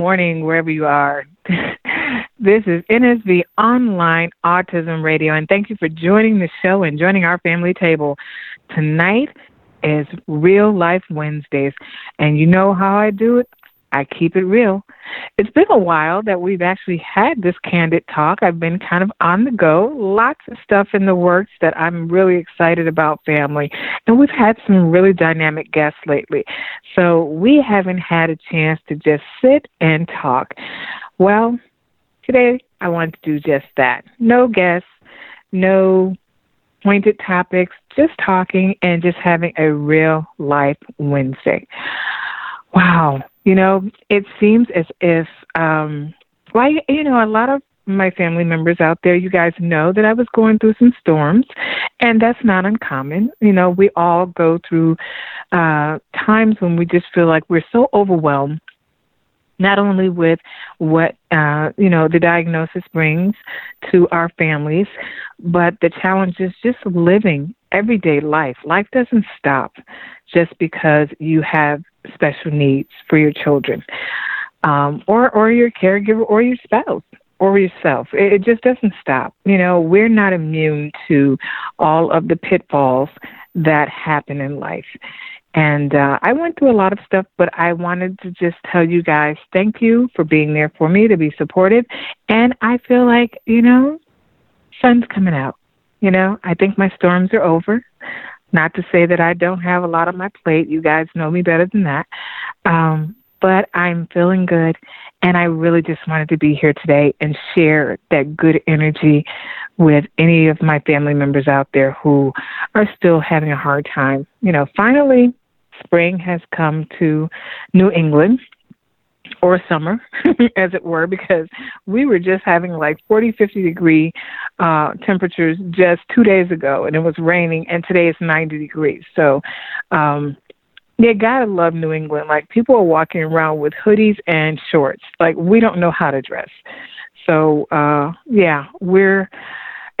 Morning, wherever you are. this is NSV Online Autism Radio, and thank you for joining the show and joining our family table. Tonight is Real Life Wednesdays, and you know how I do it? I keep it real. It's been a while that we've actually had this candid talk. I've been kind of on the go, lots of stuff in the works that I'm really excited about family. And we've had some really dynamic guests lately. So we haven't had a chance to just sit and talk. Well, today I want to do just that. No guests, no pointed topics, just talking and just having a real life Wednesday. Wow. You know, it seems as if, um, well, you know, a lot of my family members out there, you guys know that I was going through some storms, and that's not uncommon. You know, we all go through uh, times when we just feel like we're so overwhelmed not only with what uh, you know the diagnosis brings to our families, but the challenges just living everyday life. Life doesn't stop just because you have special needs for your children, um, or or your caregiver, or your spouse, or yourself. It, it just doesn't stop. You know, we're not immune to all of the pitfalls that happen in life. And uh, I went through a lot of stuff, but I wanted to just tell you guys thank you for being there for me to be supportive. And I feel like, you know, sun's coming out. You know, I think my storms are over. Not to say that I don't have a lot on my plate. You guys know me better than that. Um, but I'm feeling good. And I really just wanted to be here today and share that good energy with any of my family members out there who are still having a hard time. You know, finally, spring has come to New England or summer, as it were, because we were just having like 40, 50 degree uh, temperatures just two days ago, and it was raining, and today it's 90 degrees. So, um, yeah, gotta love New England. Like people are walking around with hoodies and shorts. Like we don't know how to dress. So, uh, yeah, we're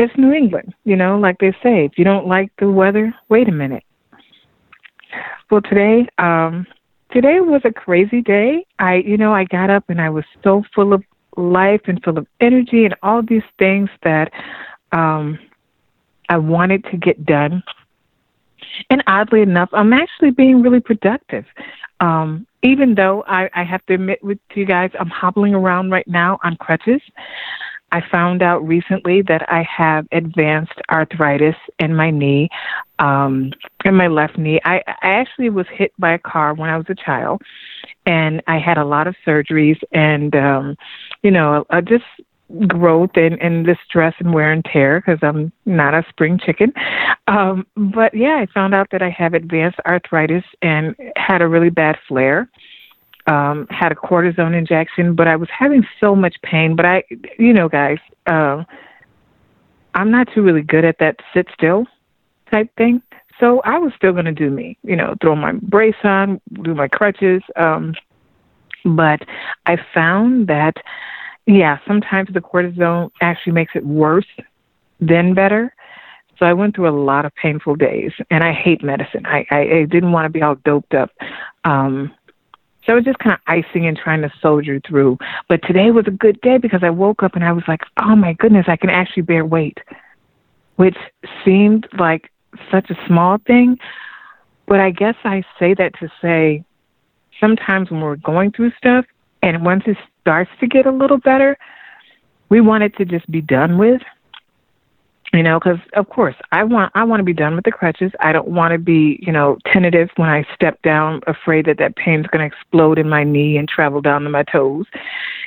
it's New England, you know, like they say, if you don't like the weather, wait a minute. Well, today, um, today was a crazy day. I, you know, I got up and I was so full of life and full of energy and all these things that um, I wanted to get done. And oddly enough, I'm actually being really productive. Um, even though I, I have to admit with you guys, I'm hobbling around right now on crutches. I found out recently that I have advanced arthritis in my knee, um, in my left knee. I, I actually was hit by a car when I was a child, and I had a lot of surgeries and, um, you know, uh, just growth and, and the stress and wear and tear because I'm not a spring chicken. Um, but yeah, I found out that I have advanced arthritis and had a really bad flare um, had a cortisone injection, but I was having so much pain. But I, you know, guys, uh, I'm not too really good at that sit still type thing. So I was still going to do me, you know, throw my brace on, do my crutches. Um, but I found that, yeah, sometimes the cortisone actually makes it worse than better. So I went through a lot of painful days, and I hate medicine. I, I, I didn't want to be all doped up. Um, so I was just kind of icing and trying to soldier through. But today was a good day because I woke up and I was like, oh my goodness, I can actually bear weight, which seemed like such a small thing. But I guess I say that to say sometimes when we're going through stuff and once it starts to get a little better, we want it to just be done with you know because of course i want i want to be done with the crutches. I don't want to be you know tentative when i step down afraid that that pain's going to explode in my knee and travel down to my toes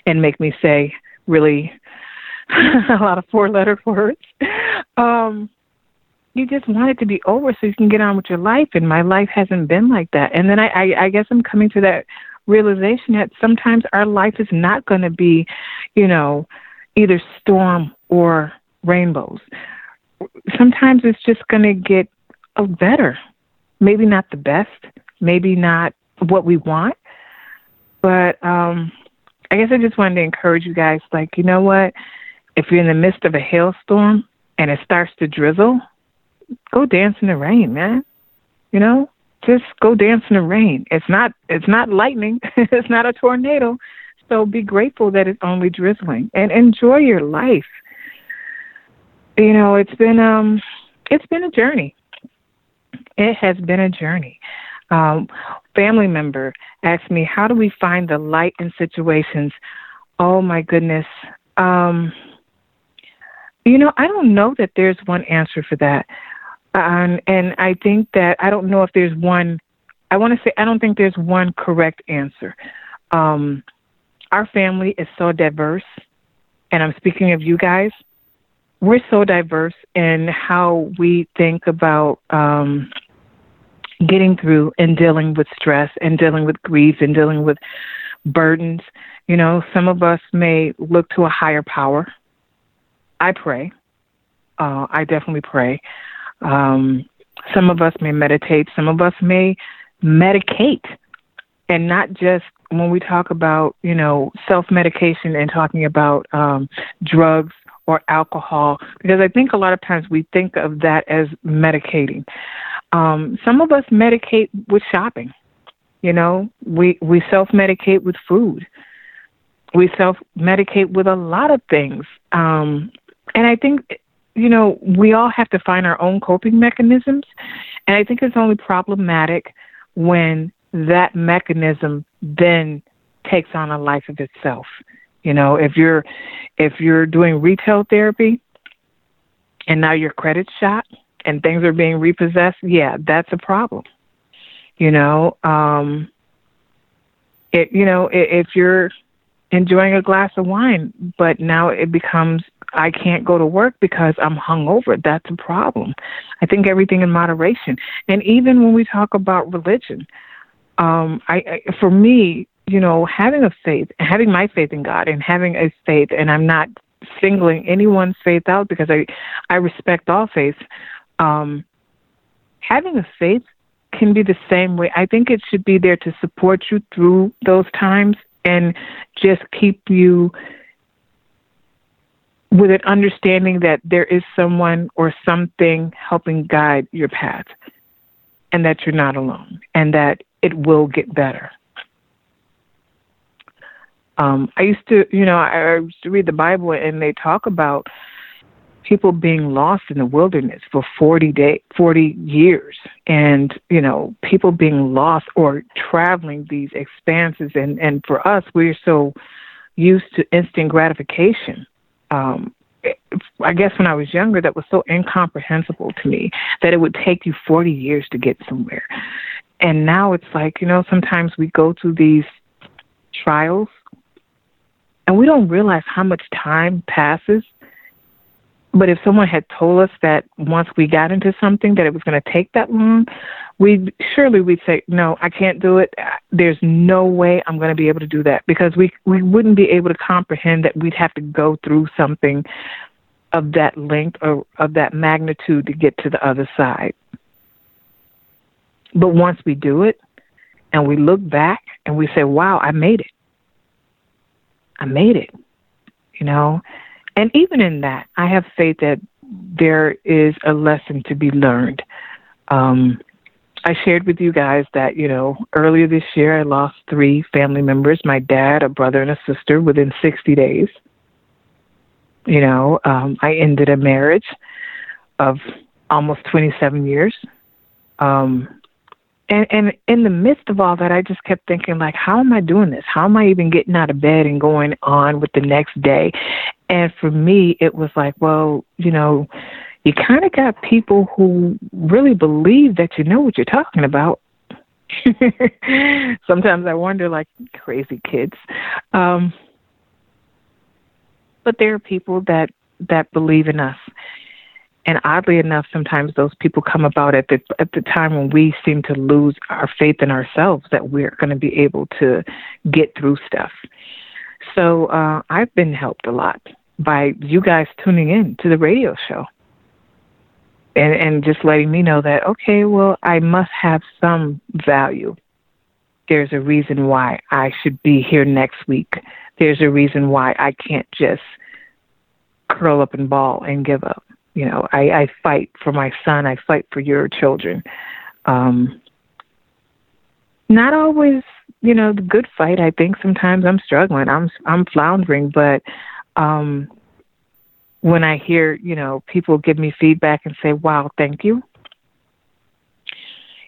and make me say really a lot of four letter words. Um you just want it to be over so you can get on with your life and my life hasn't been like that. And then i i, I guess i'm coming to that realization that sometimes our life is not going to be you know either storm or rainbows sometimes it's just going to get a better. Maybe not the best, maybe not what we want, but um, I guess I just wanted to encourage you guys like, you know what? If you're in the midst of a hailstorm and it starts to drizzle, go dance in the rain, man. You know, just go dance in the rain. It's not it's not lightning, it's not a tornado. So be grateful that it's only drizzling and enjoy your life you know, it's been um it's been a journey. It has been a journey. Um, family member asked me, "How do we find the light in situations?" Oh my goodness. Um, you know, I don't know that there's one answer for that, um, and I think that I don't know if there's one. I want to say I don't think there's one correct answer. Um, our family is so diverse, and I'm speaking of you guys we're so diverse in how we think about um, getting through and dealing with stress and dealing with grief and dealing with burdens. You know, some of us may look to a higher power. I pray. Uh, I definitely pray. Um, some of us may meditate. Some of us may medicate. And not just when we talk about, you know, self medication and talking about um, drugs or alcohol because I think a lot of times we think of that as medicating. Um, some of us medicate with shopping. You know, we we self medicate with food. We self medicate with a lot of things. Um, and I think you know we all have to find our own coping mechanisms. And I think it's only problematic when that mechanism then takes on a life of itself. You know, if you're if you're doing retail therapy and now your credit's shot and things are being repossessed, yeah, that's a problem. You know, um it you know, if you're enjoying a glass of wine, but now it becomes I can't go to work because I'm hungover. That's a problem. I think everything in moderation. And even when we talk about religion, um, I, I for me, you know, having a faith, having my faith in God and having a faith, and I'm not singling anyone's faith out because I, I respect all faiths. Um, having a faith can be the same way. I think it should be there to support you through those times and just keep you with an understanding that there is someone or something helping guide your path and that you're not alone and that it will get better. Um, I used to, you know, I used to read the Bible and they talk about people being lost in the wilderness for 40 day 40 years. And you know people being lost or traveling these expanses. And and for us we're so used to instant gratification. Um I guess when I was younger, that was so incomprehensible to me that it would take you 40 years to get somewhere. And now it's like, you know, sometimes we go through these trials and we don't realize how much time passes but if someone had told us that once we got into something that it was going to take that long, we surely we'd say, "No, I can't do it. There's no way I'm going to be able to do that." Because we we wouldn't be able to comprehend that we'd have to go through something of that length or of that magnitude to get to the other side. But once we do it and we look back and we say, "Wow, I made it. I made it." You know, and even in that, I have faith that there is a lesson to be learned. Um, I shared with you guys that, you know, earlier this year I lost three family members my dad, a brother, and a sister within 60 days. You know, um, I ended a marriage of almost 27 years. Um, and and in the midst of all that i just kept thinking like how am i doing this? How am i even getting out of bed and going on with the next day? And for me it was like well you know you kind of got people who really believe that you know what you're talking about. Sometimes i wonder like crazy kids. Um but there are people that that believe in us and oddly enough, sometimes those people come about at the at the time when we seem to lose our faith in ourselves that we're going to be able to get through stuff. So uh, I've been helped a lot by you guys tuning in to the radio show and and just letting me know that okay, well, I must have some value. There's a reason why I should be here next week. There's a reason why I can't just curl up and ball and give up you know, I, I fight for my son. I fight for your children. Um, not always, you know, the good fight. I think sometimes I'm struggling. I'm I'm floundering, but um, when I hear, you know, people give me feedback and say, "Wow, thank you."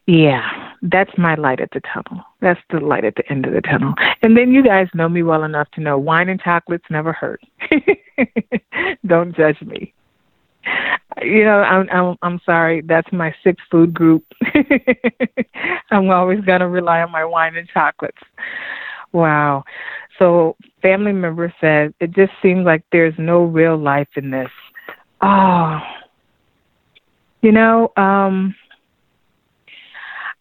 Yeah, that's my light at the tunnel. That's the light at the end of the tunnel. And then you guys know me well enough to know wine and chocolates never hurt. Don't judge me you know, I'm I'm I'm sorry. That's my sixth food group. I'm always gonna rely on my wine and chocolates. Wow. So family member said it just seems like there's no real life in this. Oh. You know, um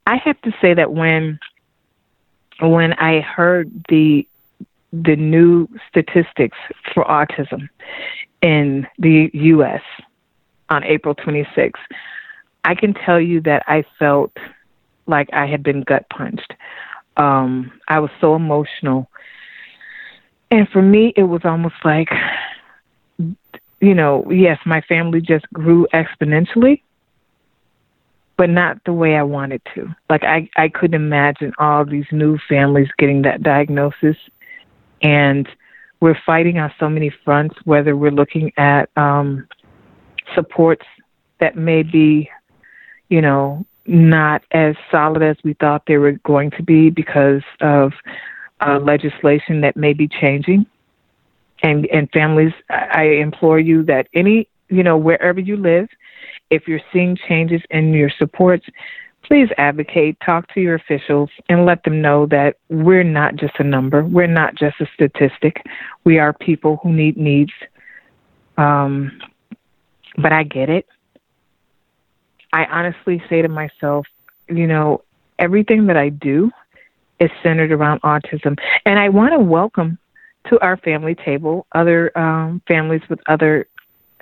I have to say that when when I heard the the new statistics for autism in the US on April 26th, I can tell you that I felt like I had been gut punched. Um, I was so emotional. And for me, it was almost like, you know, yes, my family just grew exponentially, but not the way I wanted to. Like, I, I couldn't imagine all these new families getting that diagnosis. And we're fighting on so many fronts, whether we're looking at um, supports that may be, you know, not as solid as we thought they were going to be because of uh, legislation that may be changing. And and families, I implore you that any, you know, wherever you live, if you're seeing changes in your supports, please advocate, talk to your officials, and let them know that we're not just a number. We're not just a statistic. We are people who need needs. Um, but I get it. I honestly say to myself, you know, everything that I do is centered around autism. And I want to welcome to our family table other um, families with other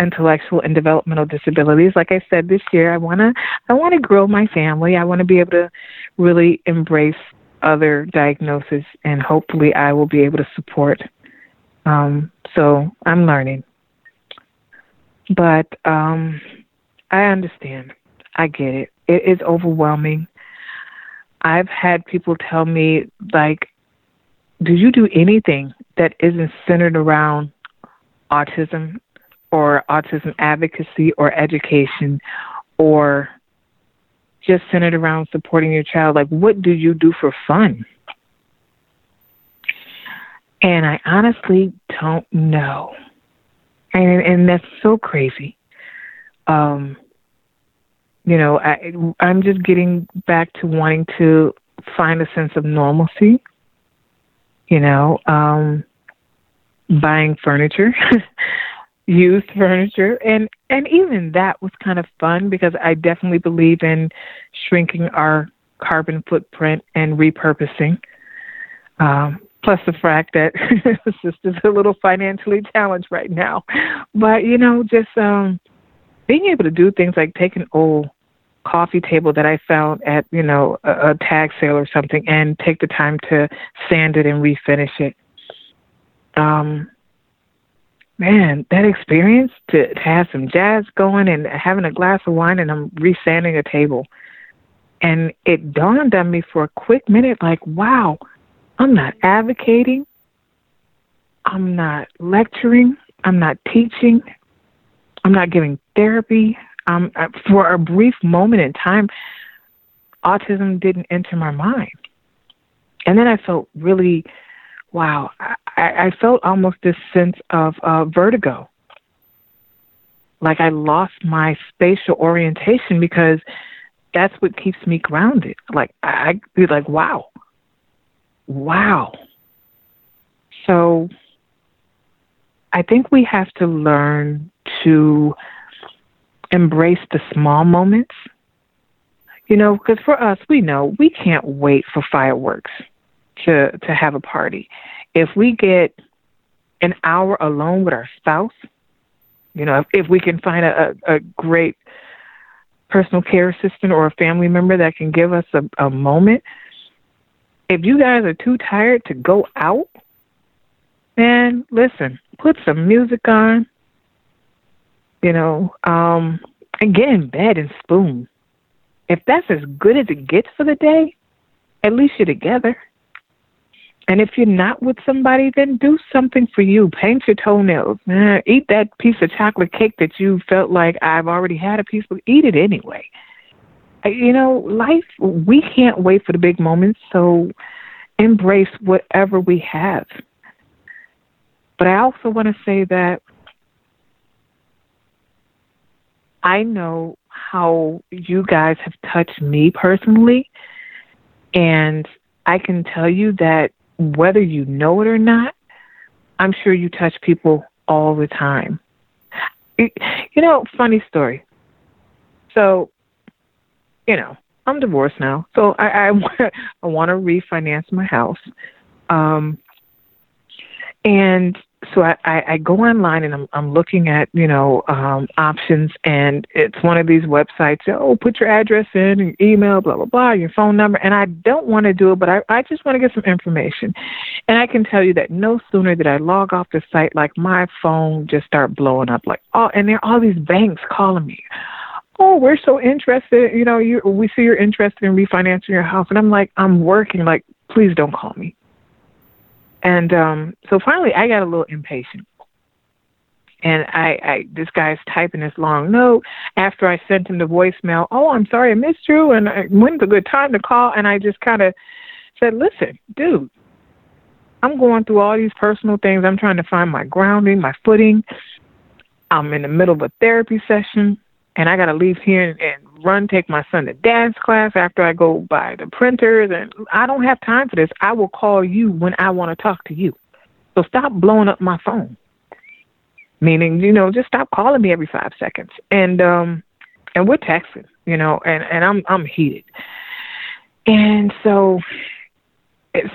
intellectual and developmental disabilities. Like I said this year, I want to I want to grow my family. I want to be able to really embrace other diagnoses, and hopefully, I will be able to support. Um, so I'm learning. But um, I understand. I get it. It is overwhelming. I've had people tell me, like, do you do anything that isn't centered around autism or autism advocacy or education or just centered around supporting your child? Like, what do you do for fun? And I honestly don't know. And, and that's so crazy. Um, you know, I, I'm just getting back to wanting to find a sense of normalcy. You know, um, buying furniture, used furniture, and and even that was kind of fun because I definitely believe in shrinking our carbon footprint and repurposing. Um, plus the fact that sister's a little financially challenged right now, but you know, just um, being able to do things like take an old coffee table that I found at you know a, a tag sale or something and take the time to sand it and refinish it. Um, man, that experience to, to have some jazz going and having a glass of wine and I'm resanding a table. And it dawned on me for a quick minute, like, wow, I'm not advocating. I'm not lecturing. I'm not teaching. I'm not giving therapy. Um, for a brief moment in time, autism didn't enter my mind. And then I felt really wow, I, I felt almost this sense of uh, vertigo. Like I lost my spatial orientation because that's what keeps me grounded. Like I, I'd be like, wow, wow. So I think we have to learn to embrace the small moments. You know, because for us, we know we can't wait for fireworks to to have a party. If we get an hour alone with our spouse, you know, if, if we can find a, a great personal care assistant or a family member that can give us a, a moment. If you guys are too tired to go out, man, listen, put some music on, you know, um, and get in bed and spoon. If that's as good as it gets for the day, at least you're together. And if you're not with somebody, then do something for you. Paint your toenails. Eat that piece of chocolate cake that you felt like I've already had a piece of. Eat it anyway. You know, life, we can't wait for the big moments, so embrace whatever we have. But I also want to say that I know how you guys have touched me personally. And I can tell you that whether you know it or not, I'm sure you touch people all the time. You know, funny story. So, you know, I'm divorced now, so I I, I want to refinance my house, um, and so I, I, I go online and I'm I'm looking at you know um, options and it's one of these websites. Oh, put your address in, your email, blah blah blah, your phone number. And I don't want to do it, but I I just want to get some information. And I can tell you that no sooner did I log off the site, like my phone just start blowing up. Like oh, and there are all these banks calling me. Oh, we're so interested. You know, you we see you're interested in refinancing your house, and I'm like, I'm working. Like, please don't call me and um, so finally, I got a little impatient. And I, I, this guy's typing this long note after I sent him the voicemail. Oh, I'm sorry I missed you, and I, when's a good time to call? And I just kind of said, "Listen, dude, I'm going through all these personal things. I'm trying to find my grounding, my footing. I'm in the middle of a therapy session, and I got to leave here and, and run take my son to dance class after I go buy the printers and I don't have time for this. I will call you when I want to talk to you. So stop blowing up my phone. Meaning, you know, just stop calling me every five seconds. And um and we're texting, you know, and, and I'm I'm heated. And so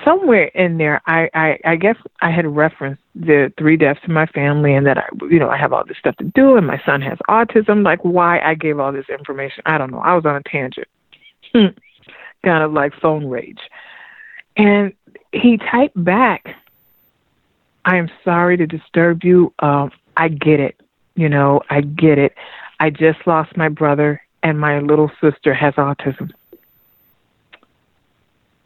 somewhere in there, I, I I guess I had referenced the three deaths in my family, and that I you know I have all this stuff to do, and my son has autism. Like why I gave all this information, I don't know. I was on a tangent, kind of like phone rage, and he typed back, "I am sorry to disturb you. Um, I get it. You know, I get it. I just lost my brother, and my little sister has autism.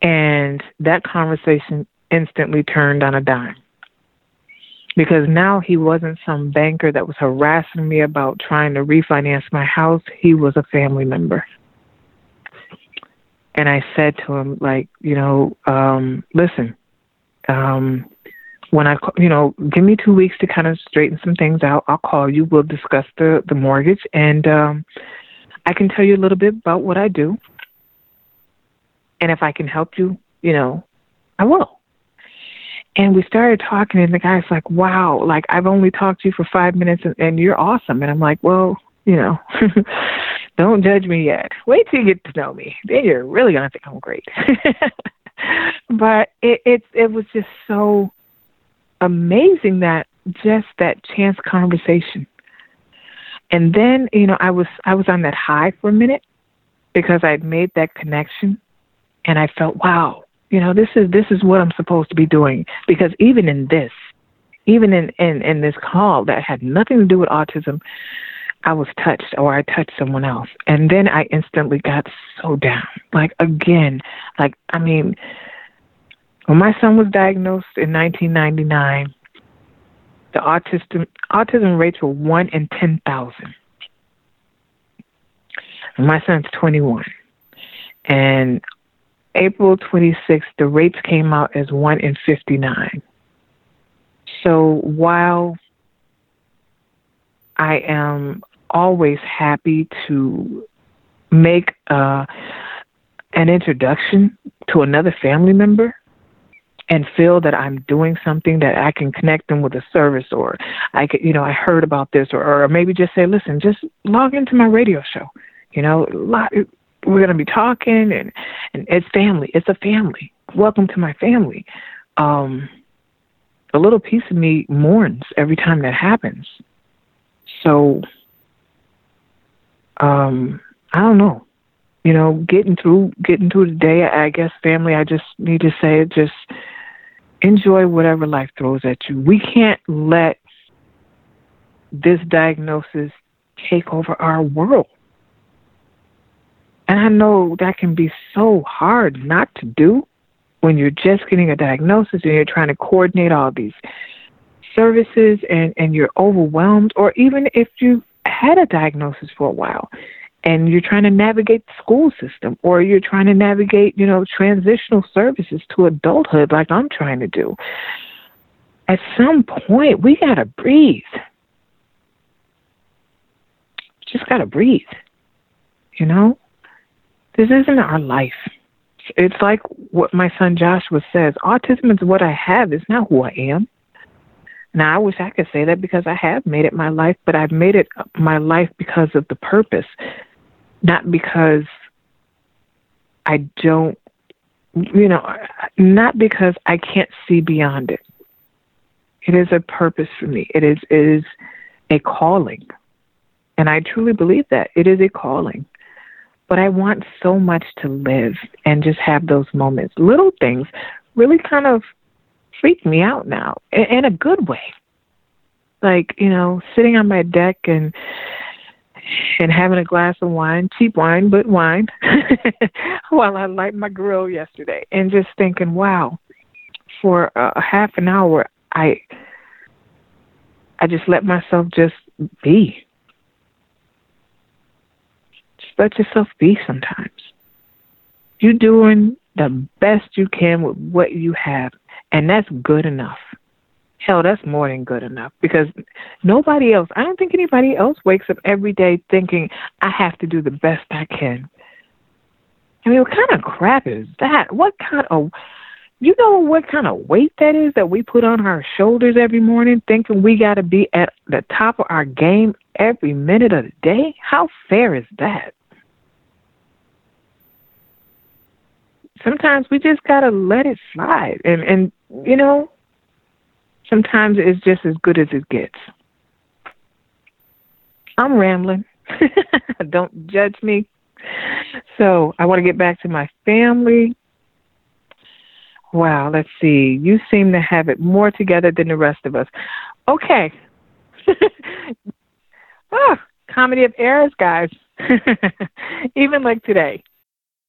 And that conversation instantly turned on a dime. Because now he wasn't some banker that was harassing me about trying to refinance my house. He was a family member. And I said to him, like, you know, um, listen, um, when I, you know, give me two weeks to kind of straighten some things out. I'll call you. We'll discuss the the mortgage, and um, I can tell you a little bit about what I do. And if I can help you, you know, I will. And we started talking, and the guy's like, "Wow, like I've only talked to you for five minutes, and, and you're awesome." And I'm like, "Well, you know, don't judge me yet. Wait till you get to know me. Then you're really gonna think I'm great." but it it it was just so amazing that just that chance conversation. And then, you know, I was I was on that high for a minute because I'd made that connection and I felt, wow, you know, this is this is what I'm supposed to be doing. Because even in this, even in, in, in this call that had nothing to do with autism, I was touched or I touched someone else. And then I instantly got so down. Like again, like I mean, when my son was diagnosed in 1999, the autism autism rates were one in 10,000. My son's 21. And April 26th, the rates came out as 1 in 59. So while I am always happy to make uh, an introduction to another family member, and feel that I'm doing something that I can connect them with a service or I could, you know, I heard about this or, or maybe just say, listen, just log into my radio show. You know, we're going to be talking and, and it's family. It's a family. Welcome to my family. Um, a little piece of me mourns every time that happens. So, um, I don't know. You know, getting through getting through the day, I guess family, I just need to say it just enjoy whatever life throws at you. We can't let this diagnosis take over our world. And I know that can be so hard not to do when you're just getting a diagnosis and you're trying to coordinate all these services and, and you're overwhelmed, or even if you've had a diagnosis for a while and you're trying to navigate the school system or you're trying to navigate, you know, transitional services to adulthood like I'm trying to do. At some point, we got to breathe. Just got to breathe. You know? This isn't our life. It's like what my son Joshua says autism is what I have, it's not who I am. Now, I wish I could say that because I have made it my life, but I've made it my life because of the purpose not because I don't, you know, not because I can't see beyond it. It is a purpose for me. It is it is a calling. And I truly believe that. It is a calling. But I want so much to live and just have those moments. Little things really kind of freak me out now in, a good way. Like, you know, sitting on my deck and and having a glass of wine, cheap wine, but wine, while I light my grill yesterday, and just thinking, wow, for a half an hour, I I just let myself just be. Let yourself be sometimes. You're doing the best you can with what you have, and that's good enough. Hell, that's more than good enough because nobody else, I don't think anybody else wakes up every day thinking, I have to do the best I can. I mean, what kind of crap is that? What kind of, you know, what kind of weight that is that we put on our shoulders every morning thinking we got to be at the top of our game every minute of the day? How fair is that? Sometimes we just got to let it slide. And, and, you know, sometimes it's just as good as it gets. I'm rambling. Don't judge me. So I want to get back to my family. Wow, let's see. You seem to have it more together than the rest of us. Okay. oh, comedy of errors, guys. Even like today.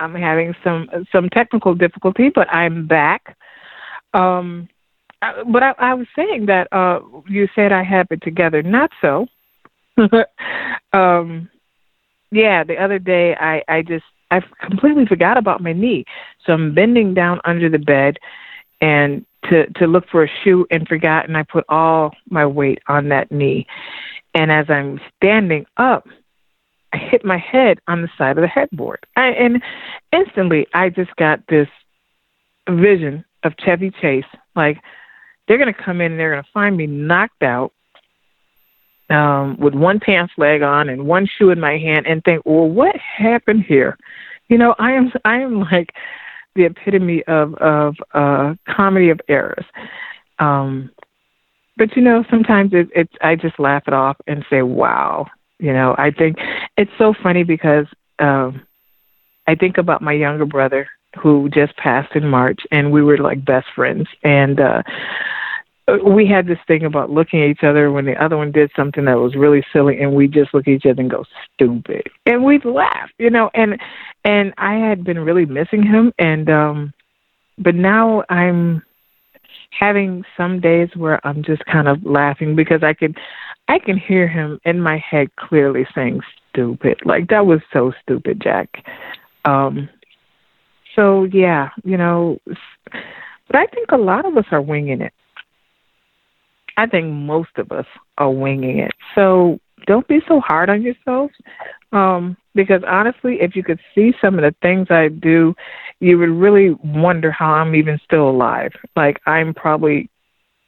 I'm having some some technical difficulty, but I'm back. Um, I, but I, I was saying that uh, you said I have it together. Not so. um, yeah, the other day I I just I completely forgot about my knee, so I'm bending down under the bed and to to look for a shoe and forgot, and I put all my weight on that knee. And as I'm standing up, I hit my head on the side of the headboard. I, and instantly, I just got this vision of Chevy Chase. Like, they're going to come in and they're going to find me knocked out um, with one pants leg on and one shoe in my hand and think, well, what happened here? You know, I am, I am like the epitome of, of uh, comedy of errors. Um, but you know, sometimes it, it's I just laugh it off and say, "Wow, you know, I think it's so funny because um I think about my younger brother who just passed in March and we were like best friends. And uh we had this thing about looking at each other when the other one did something that was really silly and we just look at each other and go stupid. And we'd laugh you know and and i had been really missing him and um but now i'm having some days where i'm just kind of laughing because i can I can hear him in my head clearly saying stupid. Like that was so stupid, Jack. Um so yeah, you know, but I think a lot of us are winging it. I think most of us are winging it. So don't be so hard on yourself. Um, because honestly, if you could see some of the things I do, you would really wonder how I'm even still alive. Like I'm probably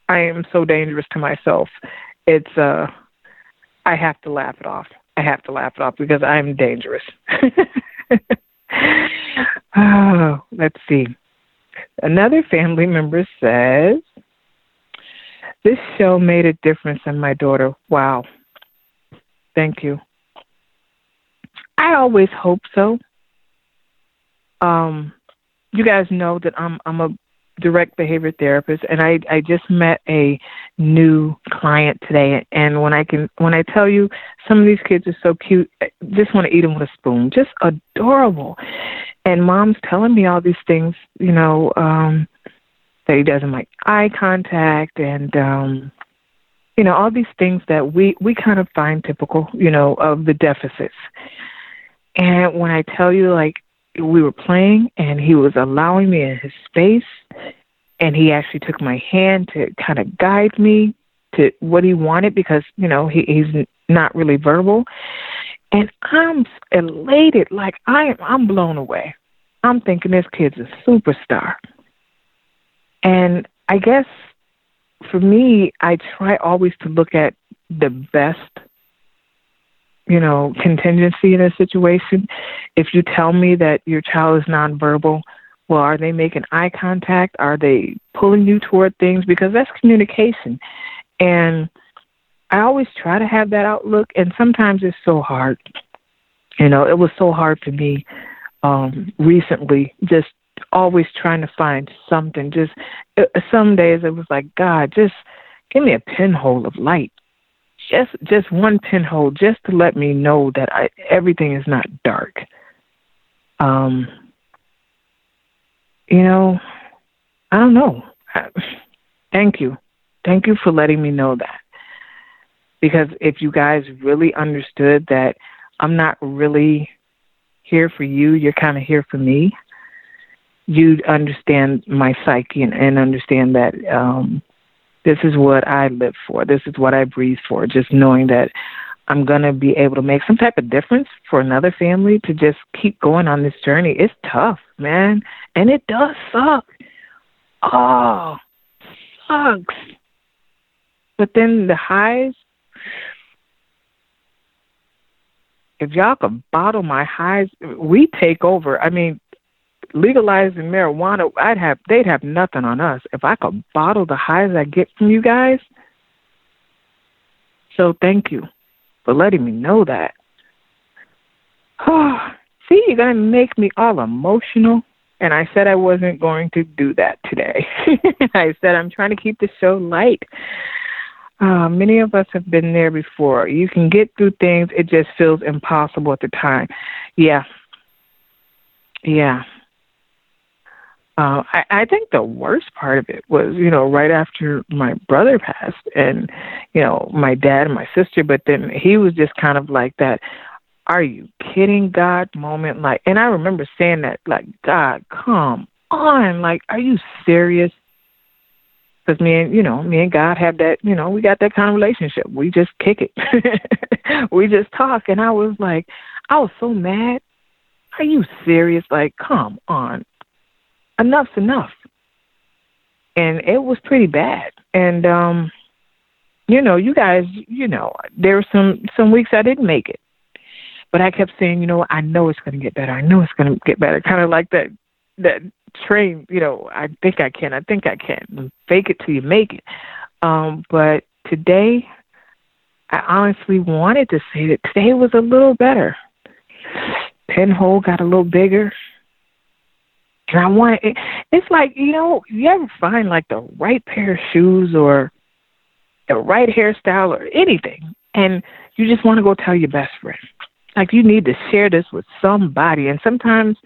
I am so dangerous to myself it's uh I have to laugh it off. I have to laugh it off because I'm dangerous. oh, let's see. Another family member says, This show made a difference in my daughter. Wow. Thank you. I always hope so. Um, you guys know that I'm I'm a direct behavior therapist and I I just met a new client today. And when I can when I tell you some of these kids are so cute I just want to eat them with a spoon. Just adorable. And mom's telling me all these things you know um that he doesn't like eye contact and um you know all these things that we we kind of find typical you know of the deficits. And when I tell you like we were playing and he was allowing me in his space and he actually took my hand to kind of guide me to what he wanted because you know he, he's not really verbal. And i'm elated like i am i'm blown away. I'm thinking this kid's a superstar. And i guess for me i try always to look at the best you know, contingency in a situation. If you tell me that your child is nonverbal, well, are they making eye contact? Are they pulling you toward things? Because that's communication. And I always try to have that outlook, and sometimes it's so hard. You know, it was so hard for me um, recently, just always trying to find something. Just uh, some days it was like, God, just give me a pinhole of light just just one pinhole just to let me know that I, everything is not dark. Um, you know, I don't know. thank you, thank you for letting me know that. Because if you guys really understood that I'm not really here for you, you're kind of here for me, you'd understand my psyche and, and understand that um, this is what I live for. This is what I breathe for. Just knowing that I'm going to be able to make some type of difference for another family to just keep going on this journey. It's tough, man. And it does suck. Oh, sucks. But then the highs, if y'all could bottle my highs, we take over. I mean, legalizing marijuana, I'd have they'd have nothing on us if I could bottle the highs I get from you guys. So thank you for letting me know that. Oh, see, you're gonna make me all emotional. And I said I wasn't going to do that today. I said I'm trying to keep the show light. Uh, many of us have been there before. You can get through things, it just feels impossible at the time. Yeah. Yeah. Uh, I, I think the worst part of it was, you know, right after my brother passed and, you know, my dad and my sister, but then he was just kind of like that, are you kidding God moment? Like, and I remember saying that, like, God, come on. Like, are you serious? Because me and, you know, me and God have that, you know, we got that kind of relationship. We just kick it. we just talk. And I was like, I was so mad. Are you serious? Like, come on enough's enough. And it was pretty bad. And um you know, you guys, you know, there were some some weeks I didn't make it. But I kept saying, you know, I know it's going to get better. I know it's going to get better. Kind of like that that train, you know, I think I can. I think I can. Fake it till you make it. Um but today I honestly wanted to say that today was a little better. Pinhole got a little bigger. And I want it, it's like, you know, you ever find like the right pair of shoes or the right hairstyle or anything and you just want to go tell your best friend. Like you need to share this with somebody and sometimes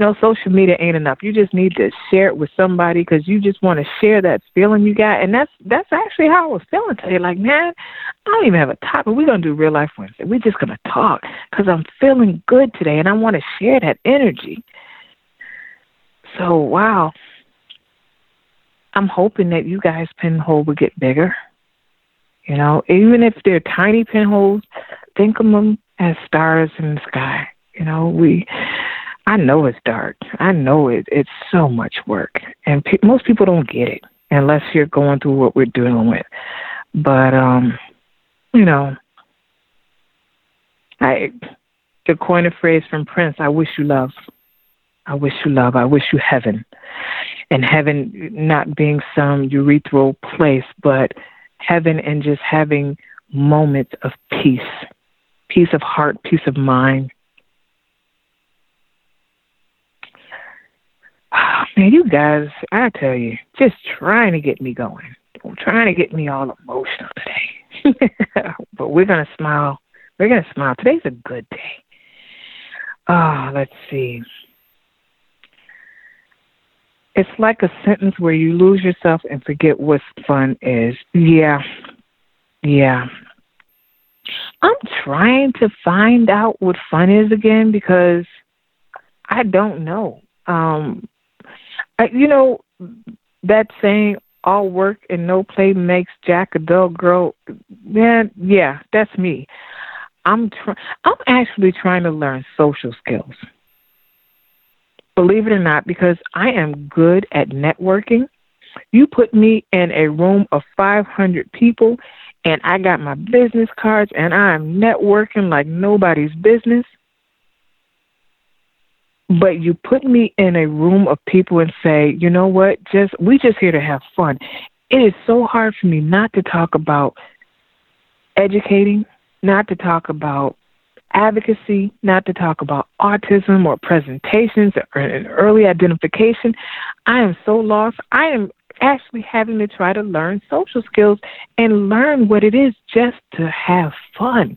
you know, social media ain't enough. You just need to share it with somebody because you just want to share that feeling you got, and that's that's actually how I was feeling today. Like, man, I don't even have a topic. We're gonna do real life Wednesday. We're just gonna talk because I'm feeling good today, and I want to share that energy. So, wow. I'm hoping that you guys' pinhole will get bigger. You know, even if they're tiny pinholes, think of them as stars in the sky. You know, we, I know it's dark. I know it. It's so much work, and pe- most people don't get it unless you're going through what we're dealing with. But um, you know, I to coin a phrase from Prince, "I wish you love." I wish you love. I wish you heaven. And heaven not being some urethral place, but heaven and just having moments of peace, peace of heart, peace of mind. Oh, man, you guys, I tell you, just trying to get me going, trying to get me all emotional today. but we're going to smile. We're going to smile. Today's a good day. Ah, oh, let's see. It's like a sentence where you lose yourself and forget what fun is. Yeah. Yeah. I'm trying to find out what fun is again because I don't know. Um I, you know that saying all work and no play makes Jack a dull girl. Man, yeah, that's me. I'm tr- I'm actually trying to learn social skills believe it or not, because I am good at networking. You put me in a room of 500 people, and I got my business cards, and I'm networking like nobody's business. But you put me in a room of people and say, you know what, just we just here to have fun. It is so hard for me not to talk about educating, not to talk about advocacy, not to talk about autism or presentations or an early identification. I am so lost. I am actually having to try to learn social skills and learn what it is just to have fun.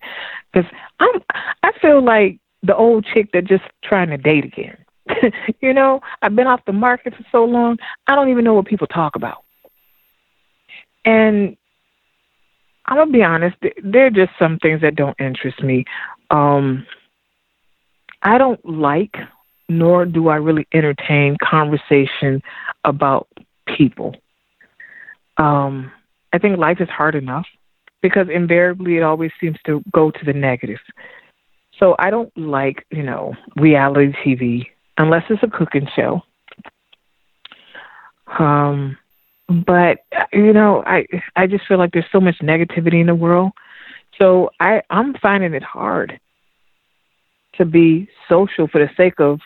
Because I'm, I feel like the old chick that just trying to date again. you know, I've been off the market for so long, I don't even know what people talk about. And I'm gonna be honest. There are just some things that don't interest me. Um, I don't like, nor do I really entertain conversation about people. Um, I think life is hard enough because invariably it always seems to go to the negative. So I don't like, you know, reality TV unless it's a cooking show. Um, but you know, I I just feel like there's so much negativity in the world. So I I'm finding it hard to be social for the sake of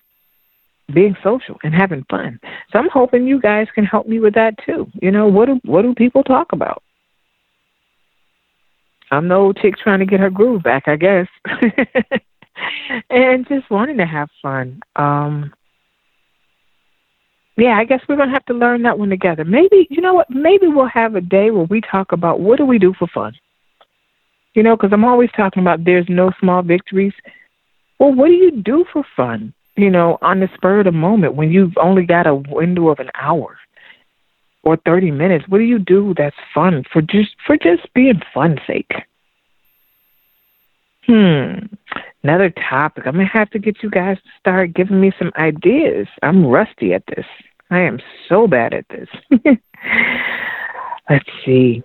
being social and having fun. So I'm hoping you guys can help me with that too. You know, what do what do people talk about? I'm no chick trying to get her groove back, I guess. and just wanting to have fun. Um yeah, I guess we're to have to learn that one together. Maybe, you know what? Maybe we'll have a day where we talk about what do we do for fun. You know, because I'm always talking about there's no small victories. Well, what do you do for fun? You know, on the spur of the moment when you've only got a window of an hour or 30 minutes, what do you do that's fun for just for just being fun's sake? Hmm. Another topic. I'm gonna have to get you guys to start giving me some ideas. I'm rusty at this. I am so bad at this. Let's see.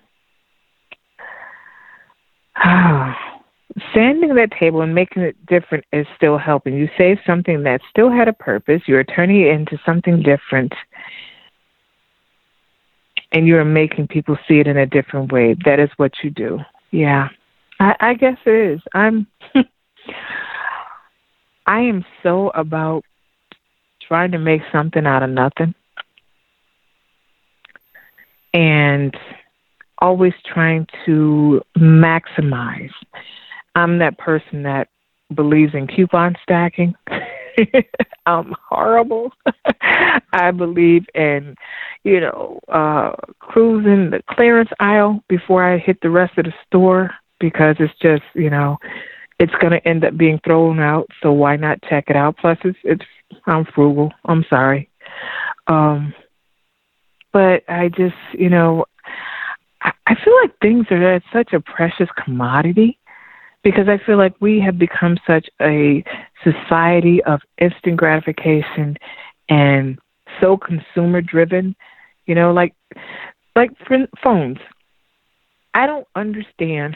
Sanding that table and making it different is still helping. You save something that still had a purpose. You're turning it into something different. And you're making people see it in a different way. That is what you do. Yeah. I, I guess it is. I'm I am so about trying to make something out of nothing and always trying to maximize. I'm that person that believes in coupon stacking. I'm horrible. I believe in, you know, uh cruising the clearance aisle before I hit the rest of the store because it's just, you know, it's going to end up being thrown out. So why not check it out? Plus, it's it's I'm frugal. I'm sorry, um, but I just you know I, I feel like things are such a precious commodity because I feel like we have become such a society of instant gratification and so consumer driven. You know, like like phones. I don't understand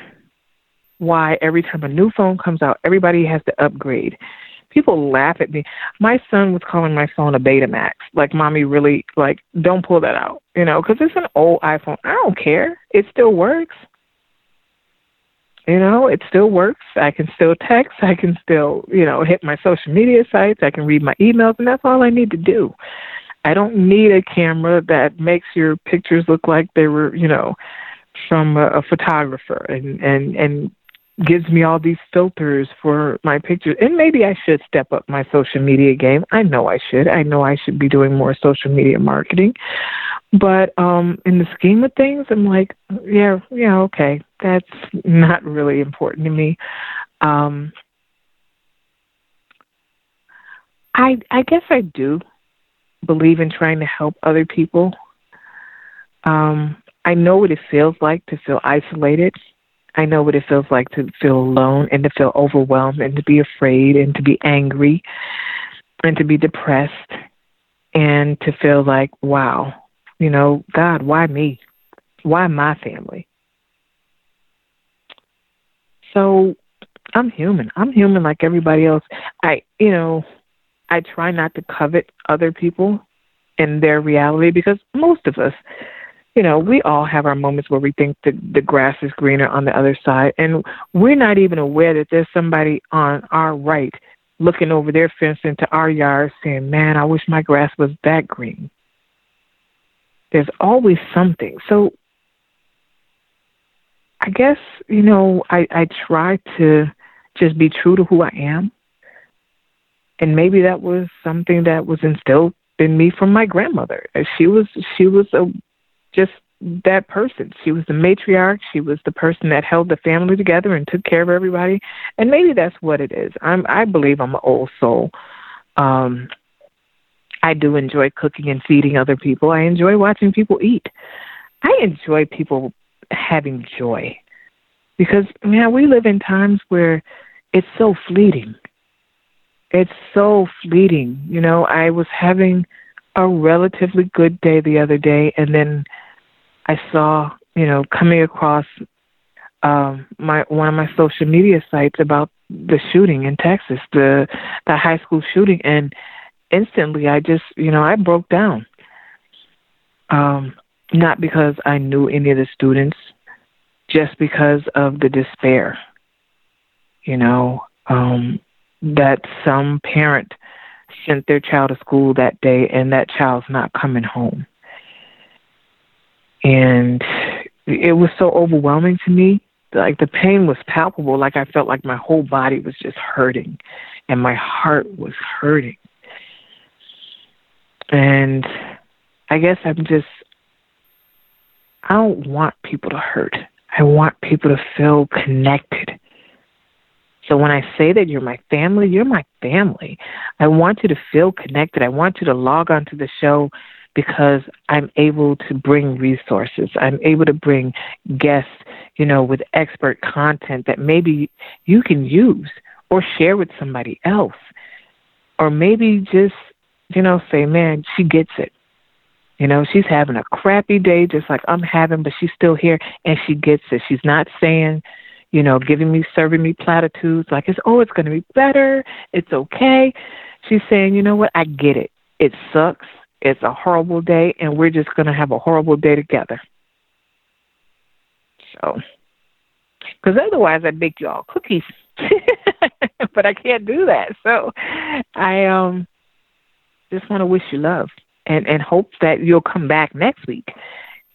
why every time a new phone comes out, everybody has to upgrade. People laugh at me. My son was calling my phone a Betamax. Like, mommy, really, like, don't pull that out, you know, because it's an old iPhone. I don't care. It still works. You know, it still works. I can still text. I can still, you know, hit my social media sites. I can read my emails, and that's all I need to do. I don't need a camera that makes your pictures look like they were, you know, from a, a photographer and and and gives me all these filters for my pictures. And maybe I should step up my social media game. I know I should. I know I should be doing more social media marketing. But um in the scheme of things, I'm like, yeah, yeah, okay. That's not really important to me. Um I I guess I do believe in trying to help other people. Um I know what it feels like to feel isolated I know what it feels like to feel alone and to feel overwhelmed and to be afraid and to be angry and to be depressed and to feel like, wow, you know, God, why me? Why my family? So I'm human. I'm human like everybody else. I, you know, I try not to covet other people and their reality because most of us you know, we all have our moments where we think the the grass is greener on the other side, and we're not even aware that there's somebody on our right looking over their fence into our yard saying, "Man, I wish my grass was that green." There's always something. So I guess, you know, I I try to just be true to who I am. And maybe that was something that was instilled in me from my grandmother. She was she was a just that person. She was the matriarch. She was the person that held the family together and took care of everybody. And maybe that's what it is. I'm I believe I'm an old soul. Um I do enjoy cooking and feeding other people. I enjoy watching people eat. I enjoy people having joy. Because, man, we live in times where it's so fleeting. It's so fleeting. You know, I was having a relatively good day the other day, and then I saw, you know, coming across um, my one of my social media sites about the shooting in Texas, the the high school shooting, and instantly I just, you know, I broke down. Um, not because I knew any of the students, just because of the despair. You know, um, that some parent sent their child to school that day and that child's not coming home. And it was so overwhelming to me. Like the pain was palpable. Like I felt like my whole body was just hurting and my heart was hurting. And I guess I'm just, I don't want people to hurt. I want people to feel connected. So when I say that you're my family, you're my family. I want you to feel connected. I want you to log onto the show because I'm able to bring resources. I'm able to bring guests, you know, with expert content that maybe you can use or share with somebody else. Or maybe just, you know, say, man, she gets it. You know, she's having a crappy day just like I'm having, but she's still here and she gets it. She's not saying, you know, giving me, serving me platitudes like it's, oh, it's going to be better. It's okay. She's saying, you know what? I get it. It sucks. It's a horrible day, and we're just going to have a horrible day together. So, because otherwise I'd bake you all cookies, but I can't do that. So, I um just want to wish you love and and hope that you'll come back next week,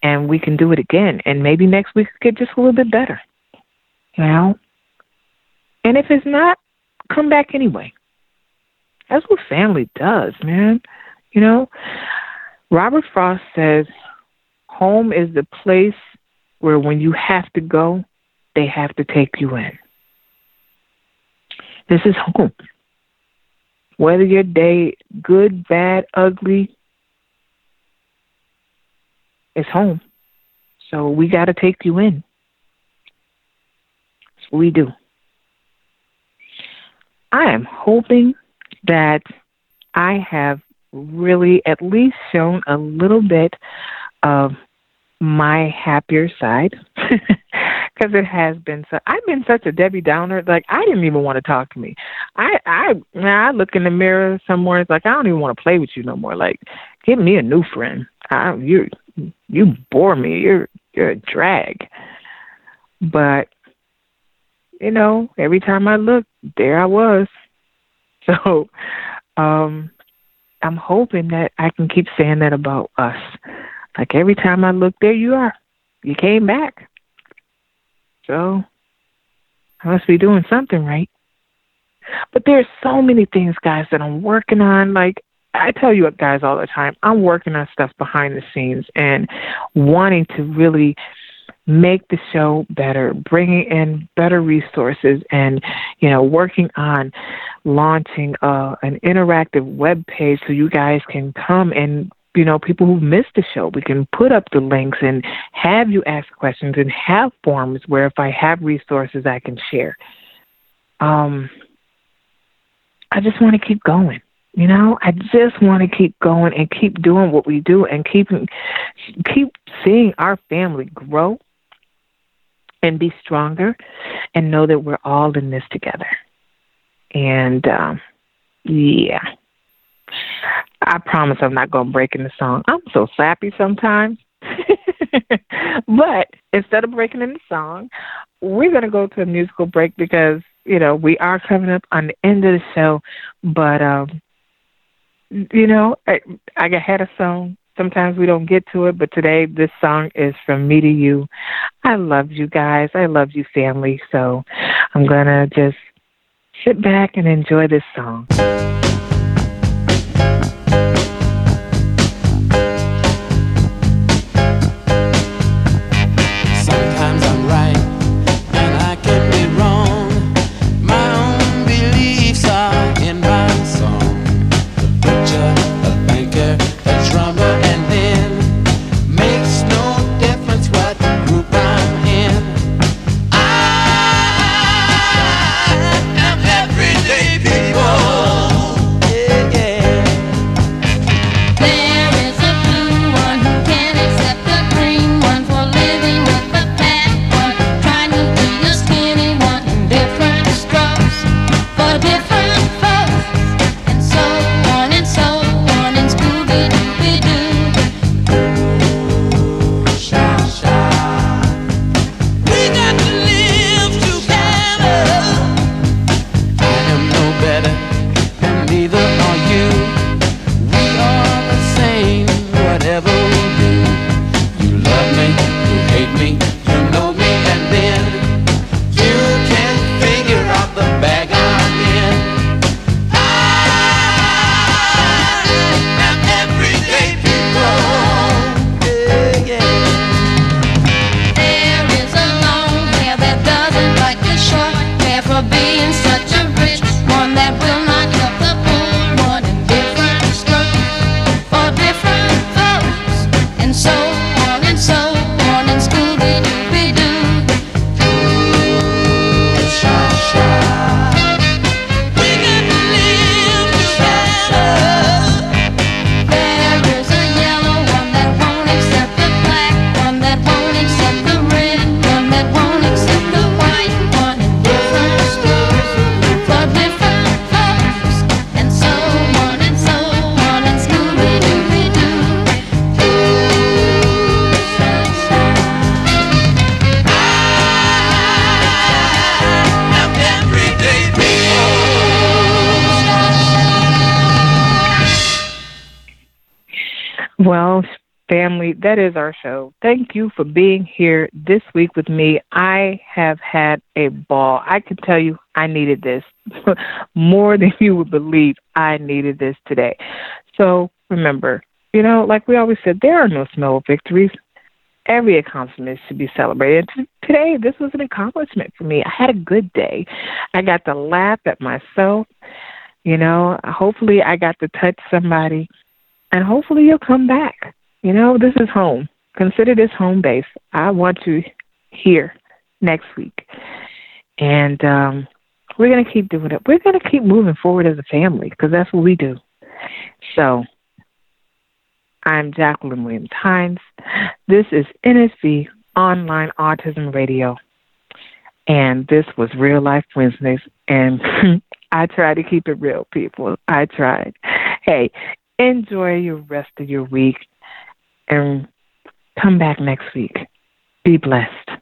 and we can do it again, and maybe next week get just a little bit better. You know? And if it's not, come back anyway. That's what family does, man. You know? Robert Frost says home is the place where when you have to go, they have to take you in. This is home. Whether your day good, bad, ugly, it's home. So we got to take you in we do. I am hoping that I have really at least shown a little bit of my happier side because it has been so I've been such a Debbie Downer like I didn't even want to talk to me. I I I look in the mirror somewhere it's like I don't even want to play with you no more. Like give me a new friend. I you you bore me. You're you're a drag. But you know, every time I looked, there I was. So, um, I'm hoping that I can keep saying that about us. Like every time I look, there you are. You came back. So, I must be doing something right. But there's so many things, guys, that I'm working on. Like I tell you guys all the time, I'm working on stuff behind the scenes and wanting to really make the show better, bringing in better resources, and you know, working on launching uh, an interactive web page so you guys can come and you know, people who've missed the show, we can put up the links and have you ask questions and have forums where if I have resources I can share. Um, I just want to keep going. You know, I just want to keep going and keep doing what we do and keep keep seeing our family grow and be stronger and know that we're all in this together. And um, yeah, I promise I'm not going to break in the song. I'm so sappy sometimes. but instead of breaking in the song, we're going to go to a musical break because, you know, we are coming up on the end of the show. But, um, you know, I, I had a song Sometimes we don't get to it, but today this song is from me to you. I love you guys. I love you, family. So I'm going to just sit back and enjoy this song. Family, that is our show. Thank you for being here this week with me. I have had a ball. I can tell you I needed this more than you would believe. I needed this today. So remember, you know, like we always said, there are no small victories. Every accomplishment should be celebrated. Today, this was an accomplishment for me. I had a good day. I got to laugh at myself. You know, hopefully, I got to touch somebody, and hopefully, you'll come back. You know, this is home. Consider this home base. I want you here next week. And um, we're going to keep doing it. We're going to keep moving forward as a family because that's what we do. So, I'm Jacqueline Williams Hines. This is NSV Online Autism Radio. And this was Real Life Wednesdays. And I try to keep it real, people. I tried. Hey, enjoy your rest of your week and come back next week. Be blessed.